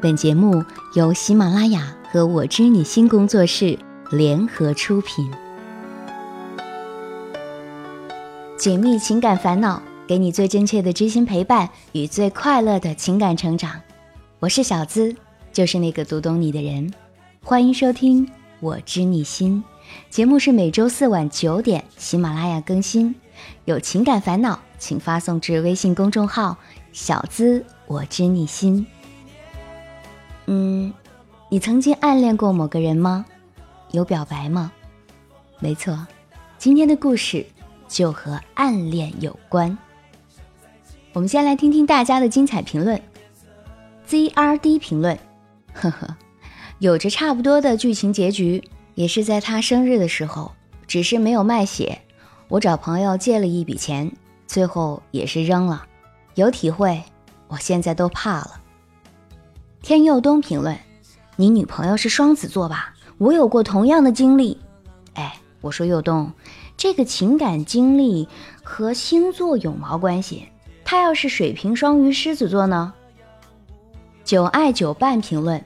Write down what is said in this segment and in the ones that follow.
本节目由喜马拉雅和我知你心工作室联合出品。解密情感烦恼，给你最真切的知心陪伴与最快乐的情感成长。我是小资，就是那个读懂你的人。欢迎收听《我知你心》节目，是每周四晚九点喜马拉雅更新。有情感烦恼，请发送至微信公众号“小资我知你心”。嗯，你曾经暗恋过某个人吗？有表白吗？没错，今天的故事就和暗恋有关。我们先来听听大家的精彩评论。ZRD 评论：呵呵，有着差不多的剧情结局，也是在他生日的时候，只是没有卖血。我找朋友借了一笔钱，最后也是扔了。有体会，我现在都怕了。天佑东评论：你女朋友是双子座吧？我有过同样的经历。哎，我说佑东，这个情感经历和星座有毛关系？他要是水瓶、双鱼、狮子座呢？久爱久伴评论：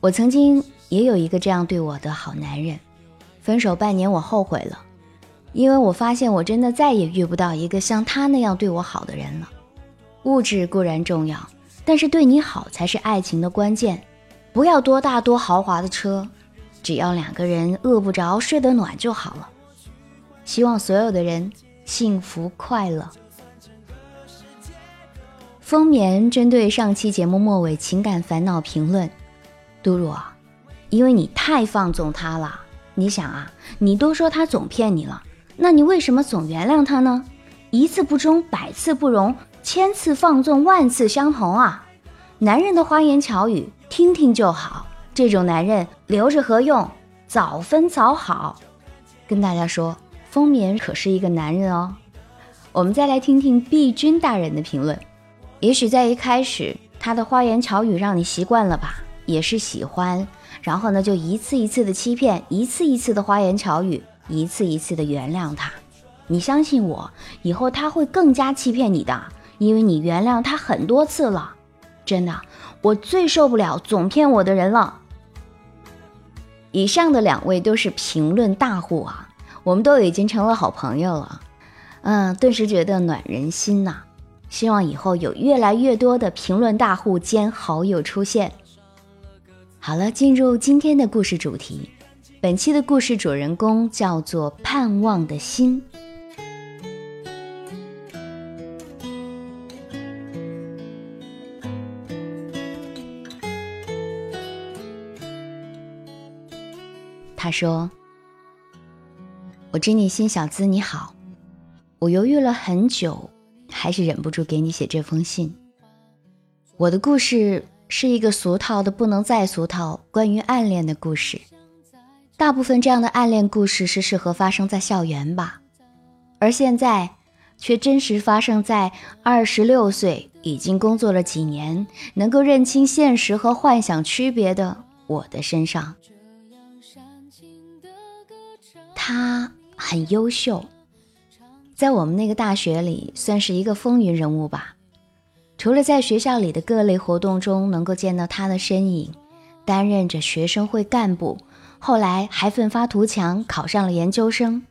我曾经也有一个这样对我的好男人，分手半年，我后悔了。因为我发现我真的再也遇不到一个像他那样对我好的人了。物质固然重要，但是对你好才是爱情的关键。不要多大多豪华的车，只要两个人饿不着睡得暖就好了。希望所有的人幸福快乐。风眠针对上期节目末尾情感烦恼评论：杜若，因为你太放纵他了。你想啊，你都说他总骗你了。那你为什么总原谅他呢？一次不忠，百次不容，千次放纵，万次相同啊！男人的花言巧语，听听就好。这种男人留着何用？早分早好。跟大家说，风眠可是一个男人哦。我们再来听听碧君大人的评论。也许在一开始，他的花言巧语让你习惯了吧，也是喜欢，然后呢，就一次一次的欺骗，一次一次的花言巧语。一次一次的原谅他，你相信我，以后他会更加欺骗你的，因为你原谅他很多次了。真的，我最受不了总骗我的人了。以上的两位都是评论大户啊，我们都已经成了好朋友了，嗯，顿时觉得暖人心呐。希望以后有越来越多的评论大户兼好友出现。好了，进入今天的故事主题。本期的故事主人公叫做盼望的心。说：“我知你心，小资你好。我犹豫了很久，还是忍不住给你写这封信。我的故事是一个俗套的不能再俗套，关于暗恋的故事。”大部分这样的暗恋故事是适合发生在校园吧，而现在却真实发生在二十六岁、已经工作了几年、能够认清现实和幻想区别的我的身上。他很优秀，在我们那个大学里算是一个风云人物吧。除了在学校里的各类活动中能够见到他的身影，担任着学生会干部。后来还奋发图强，考上了研究生。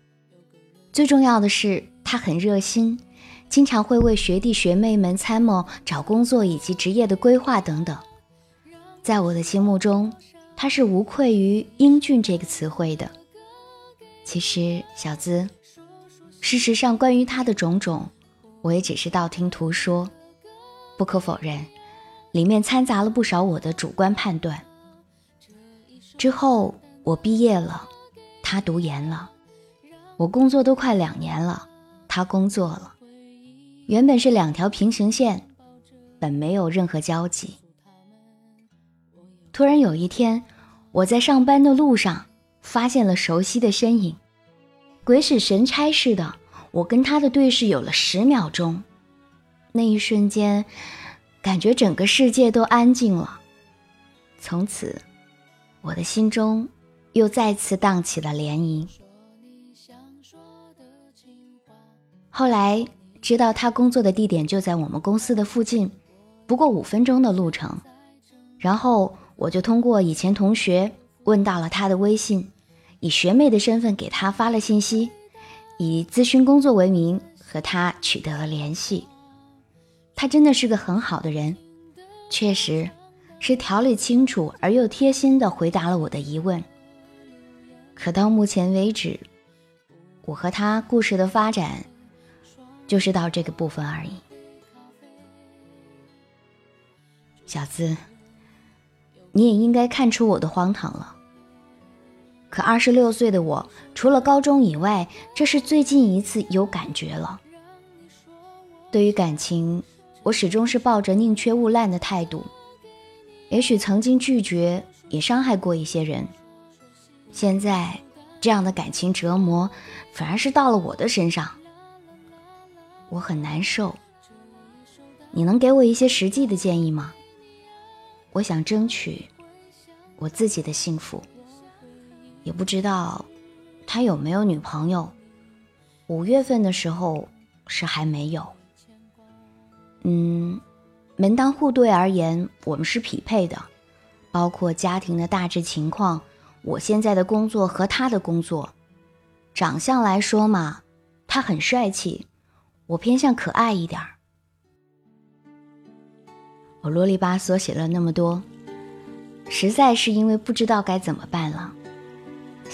最重要的是，他很热心，经常会为学弟学妹们参谋找工作以及职业的规划等等。在我的心目中，他是无愧于“英俊”这个词汇的。其实，小资，事实上，关于他的种种，我也只是道听途说。不可否认，里面掺杂了不少我的主观判断。之后。我毕业了，他读研了，我工作都快两年了，他工作了，原本是两条平行线，本没有任何交集。突然有一天，我在上班的路上发现了熟悉的身影，鬼使神差似的，我跟他的对视有了十秒钟，那一瞬间，感觉整个世界都安静了，从此，我的心中。又再次荡起了涟漪。后来知道他工作的地点就在我们公司的附近，不过五分钟的路程。然后我就通过以前同学问到了他的微信，以学妹的身份给他发了信息，以咨询工作为名和他取得了联系。他真的是个很好的人，确实是条理清楚而又贴心的回答了我的疑问。可到目前为止，我和他故事的发展就是到这个部分而已。小资，你也应该看出我的荒唐了。可二十六岁的我，除了高中以外，这是最近一次有感觉了。对于感情。我始终是抱着宁缺毋滥的态度，也许曾经拒绝也伤害过一些人，现在这样的感情折磨反而是到了我的身上，我很难受。你能给我一些实际的建议吗？我想争取我自己的幸福，也不知道他有没有女朋友。五月份的时候是还没有。嗯，门当户对而言，我们是匹配的，包括家庭的大致情况，我现在的工作和他的工作，长相来说嘛，他很帅气，我偏向可爱一点儿。我啰里吧嗦写了那么多，实在是因为不知道该怎么办了。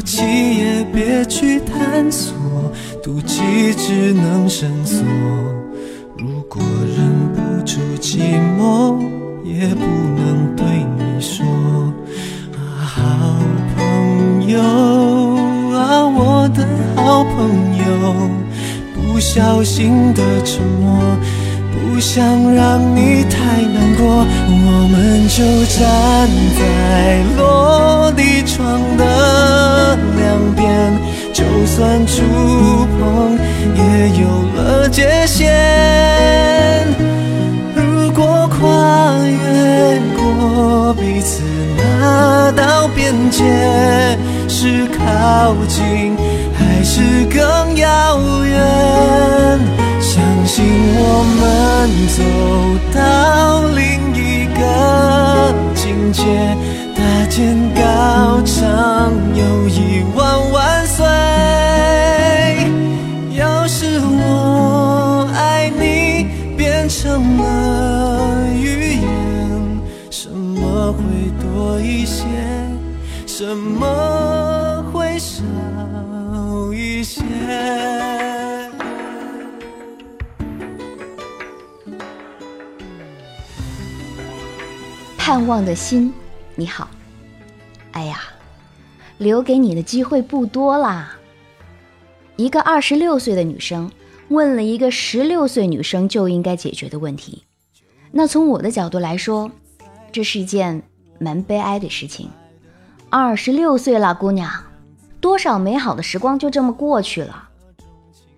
好奇也别去探索，妒忌只能深锁。如果忍不住寂寞，也不能对你说。啊，好朋友啊，我的好朋友，不小心的沉默。不想让你太难过，我们就站在落地窗的就算触碰也有了界限。如果跨越过彼此那道边界，是靠近还是更遥远？相信我们走到另一个境界，搭建高变成了语言，什么会多一些？什么会少一些？盼望的心，你好。哎呀，留给你的机会不多啦。一个二十六岁的女生问了一个十六岁女生就应该解决的问题，那从我的角度来说，这是一件蛮悲哀的事情。二十六岁了，姑娘，多少美好的时光就这么过去了。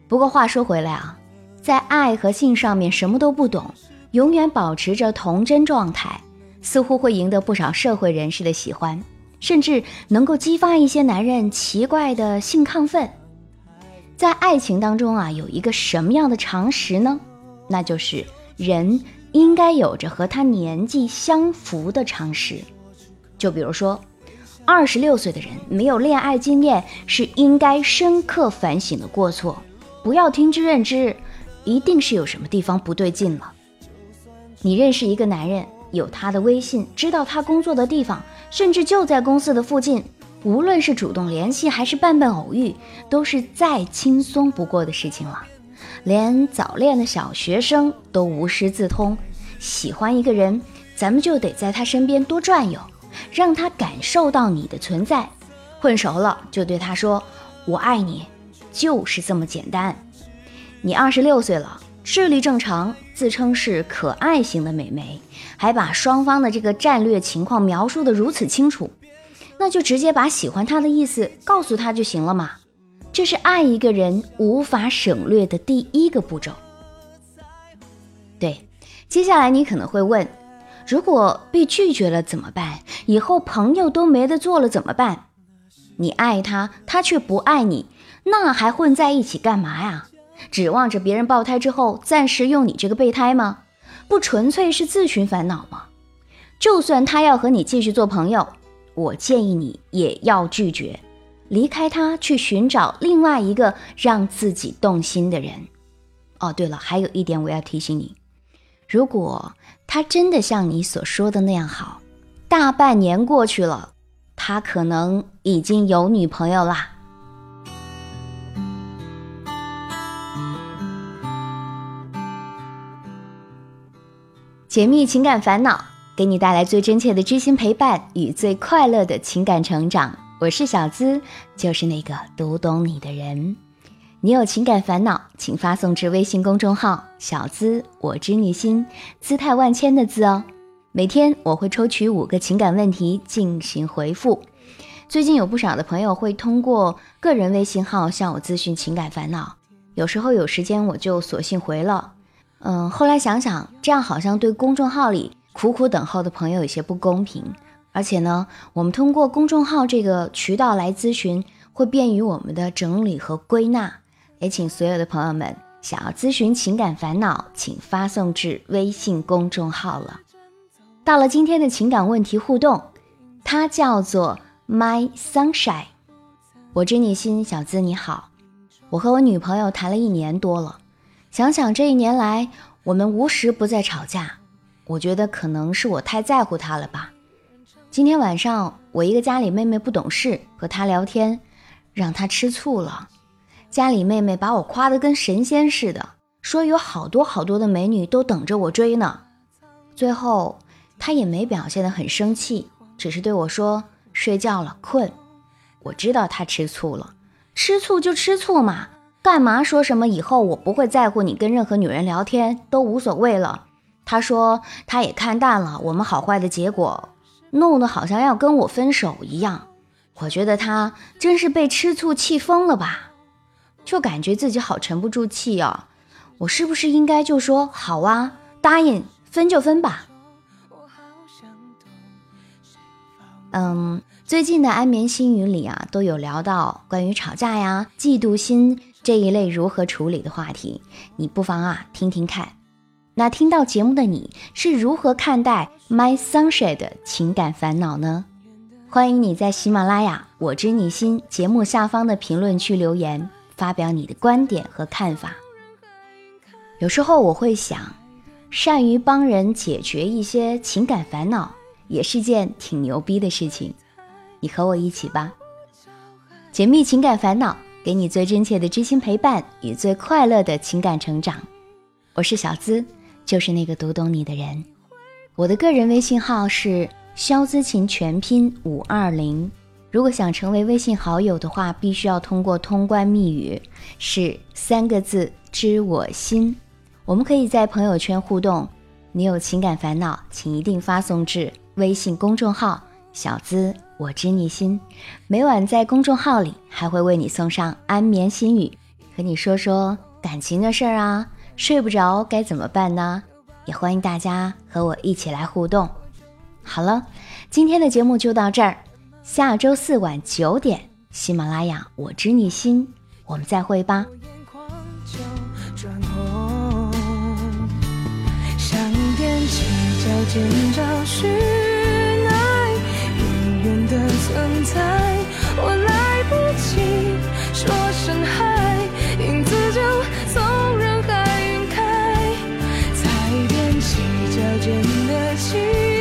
不过话说回来啊，在爱和性上面什么都不懂，永远保持着童真状态。似乎会赢得不少社会人士的喜欢，甚至能够激发一些男人奇怪的性亢奋。在爱情当中啊，有一个什么样的常识呢？那就是人应该有着和他年纪相符的常识。就比如说，二十六岁的人没有恋爱经验，是应该深刻反省的过错。不要听之任之，一定是有什么地方不对劲了。你认识一个男人。有他的微信，知道他工作的地方，甚至就在公司的附近。无论是主动联系还是伴伴偶遇，都是再轻松不过的事情了。连早恋的小学生都无师自通。喜欢一个人，咱们就得在他身边多转悠，让他感受到你的存在。混熟了，就对他说：“我爱你。”就是这么简单。你二十六岁了，智力正常，自称是可爱型的美眉。还把双方的这个战略情况描述的如此清楚，那就直接把喜欢他的意思告诉他就行了嘛。这是爱一个人无法省略的第一个步骤。对，接下来你可能会问，如果被拒绝了怎么办？以后朋友都没得做了怎么办？你爱他，他却不爱你，那还混在一起干嘛呀？指望着别人爆胎之后暂时用你这个备胎吗？不纯粹是自寻烦恼吗？就算他要和你继续做朋友，我建议你也要拒绝，离开他，去寻找另外一个让自己动心的人。哦，对了，还有一点我要提醒你，如果他真的像你所说的那样好，大半年过去了，他可能已经有女朋友啦。解密情感烦恼，给你带来最真切的知心陪伴与最快乐的情感成长。我是小资，就是那个读懂你的人。你有情感烦恼，请发送至微信公众号“小资我知你心”，姿态万千的“资”哦。每天我会抽取五个情感问题进行回复。最近有不少的朋友会通过个人微信号向我咨询情感烦恼，有时候有时间我就索性回了。嗯，后来想想，这样好像对公众号里苦苦等候的朋友有些不公平。而且呢，我们通过公众号这个渠道来咨询，会便于我们的整理和归纳。也请所有的朋友们想要咨询情感烦恼，请发送至微信公众号了。到了今天的情感问题互动，它叫做 My Sunshine。我知你心，小资你好，我和我女朋友谈了一年多了。想想这一年来，我们无时不在吵架，我觉得可能是我太在乎他了吧。今天晚上，我一个家里妹妹不懂事，和他聊天，让他吃醋了。家里妹妹把我夸得跟神仙似的，说有好多好多的美女都等着我追呢。最后，他也没表现得很生气，只是对我说睡觉了，困。我知道他吃醋了，吃醋就吃醋嘛。干嘛说什么以后我不会在乎你跟任何女人聊天都无所谓了？他说他也看淡了我们好坏的结果，弄得好像要跟我分手一样。我觉得他真是被吃醋气疯了吧，就感觉自己好沉不住气啊。我是不是应该就说好啊，答应分就分吧？嗯，最近的安眠心语里啊，都有聊到关于吵架呀、嫉妒心。这一类如何处理的话题，你不妨啊听听看。那听到节目的你是如何看待 My Sunshine 的情感烦恼呢？欢迎你在喜马拉雅“我知你心”节目下方的评论区留言，发表你的观点和看法。有时候我会想，善于帮人解决一些情感烦恼，也是件挺牛逼的事情。你和我一起吧，解密情感烦恼。给你最真切的知心陪伴与最快乐的情感成长，我是小资，就是那个读懂你的人。我的个人微信号是肖姿琴全拼五二零。如果想成为微信好友的话，必须要通过通关密语是三个字“知我心”。我们可以在朋友圈互动。你有情感烦恼，请一定发送至微信公众号“小资”。我知你心，每晚在公众号里还会为你送上安眠心语，和你说说感情的事儿啊，睡不着该怎么办呢？也欢迎大家和我一起来互动。好了，今天的节目就到这儿，下周四晚九点，喜马拉雅我知你心，我们再会吧。存在，我来不及说声嗨，才踮起脚尖的轻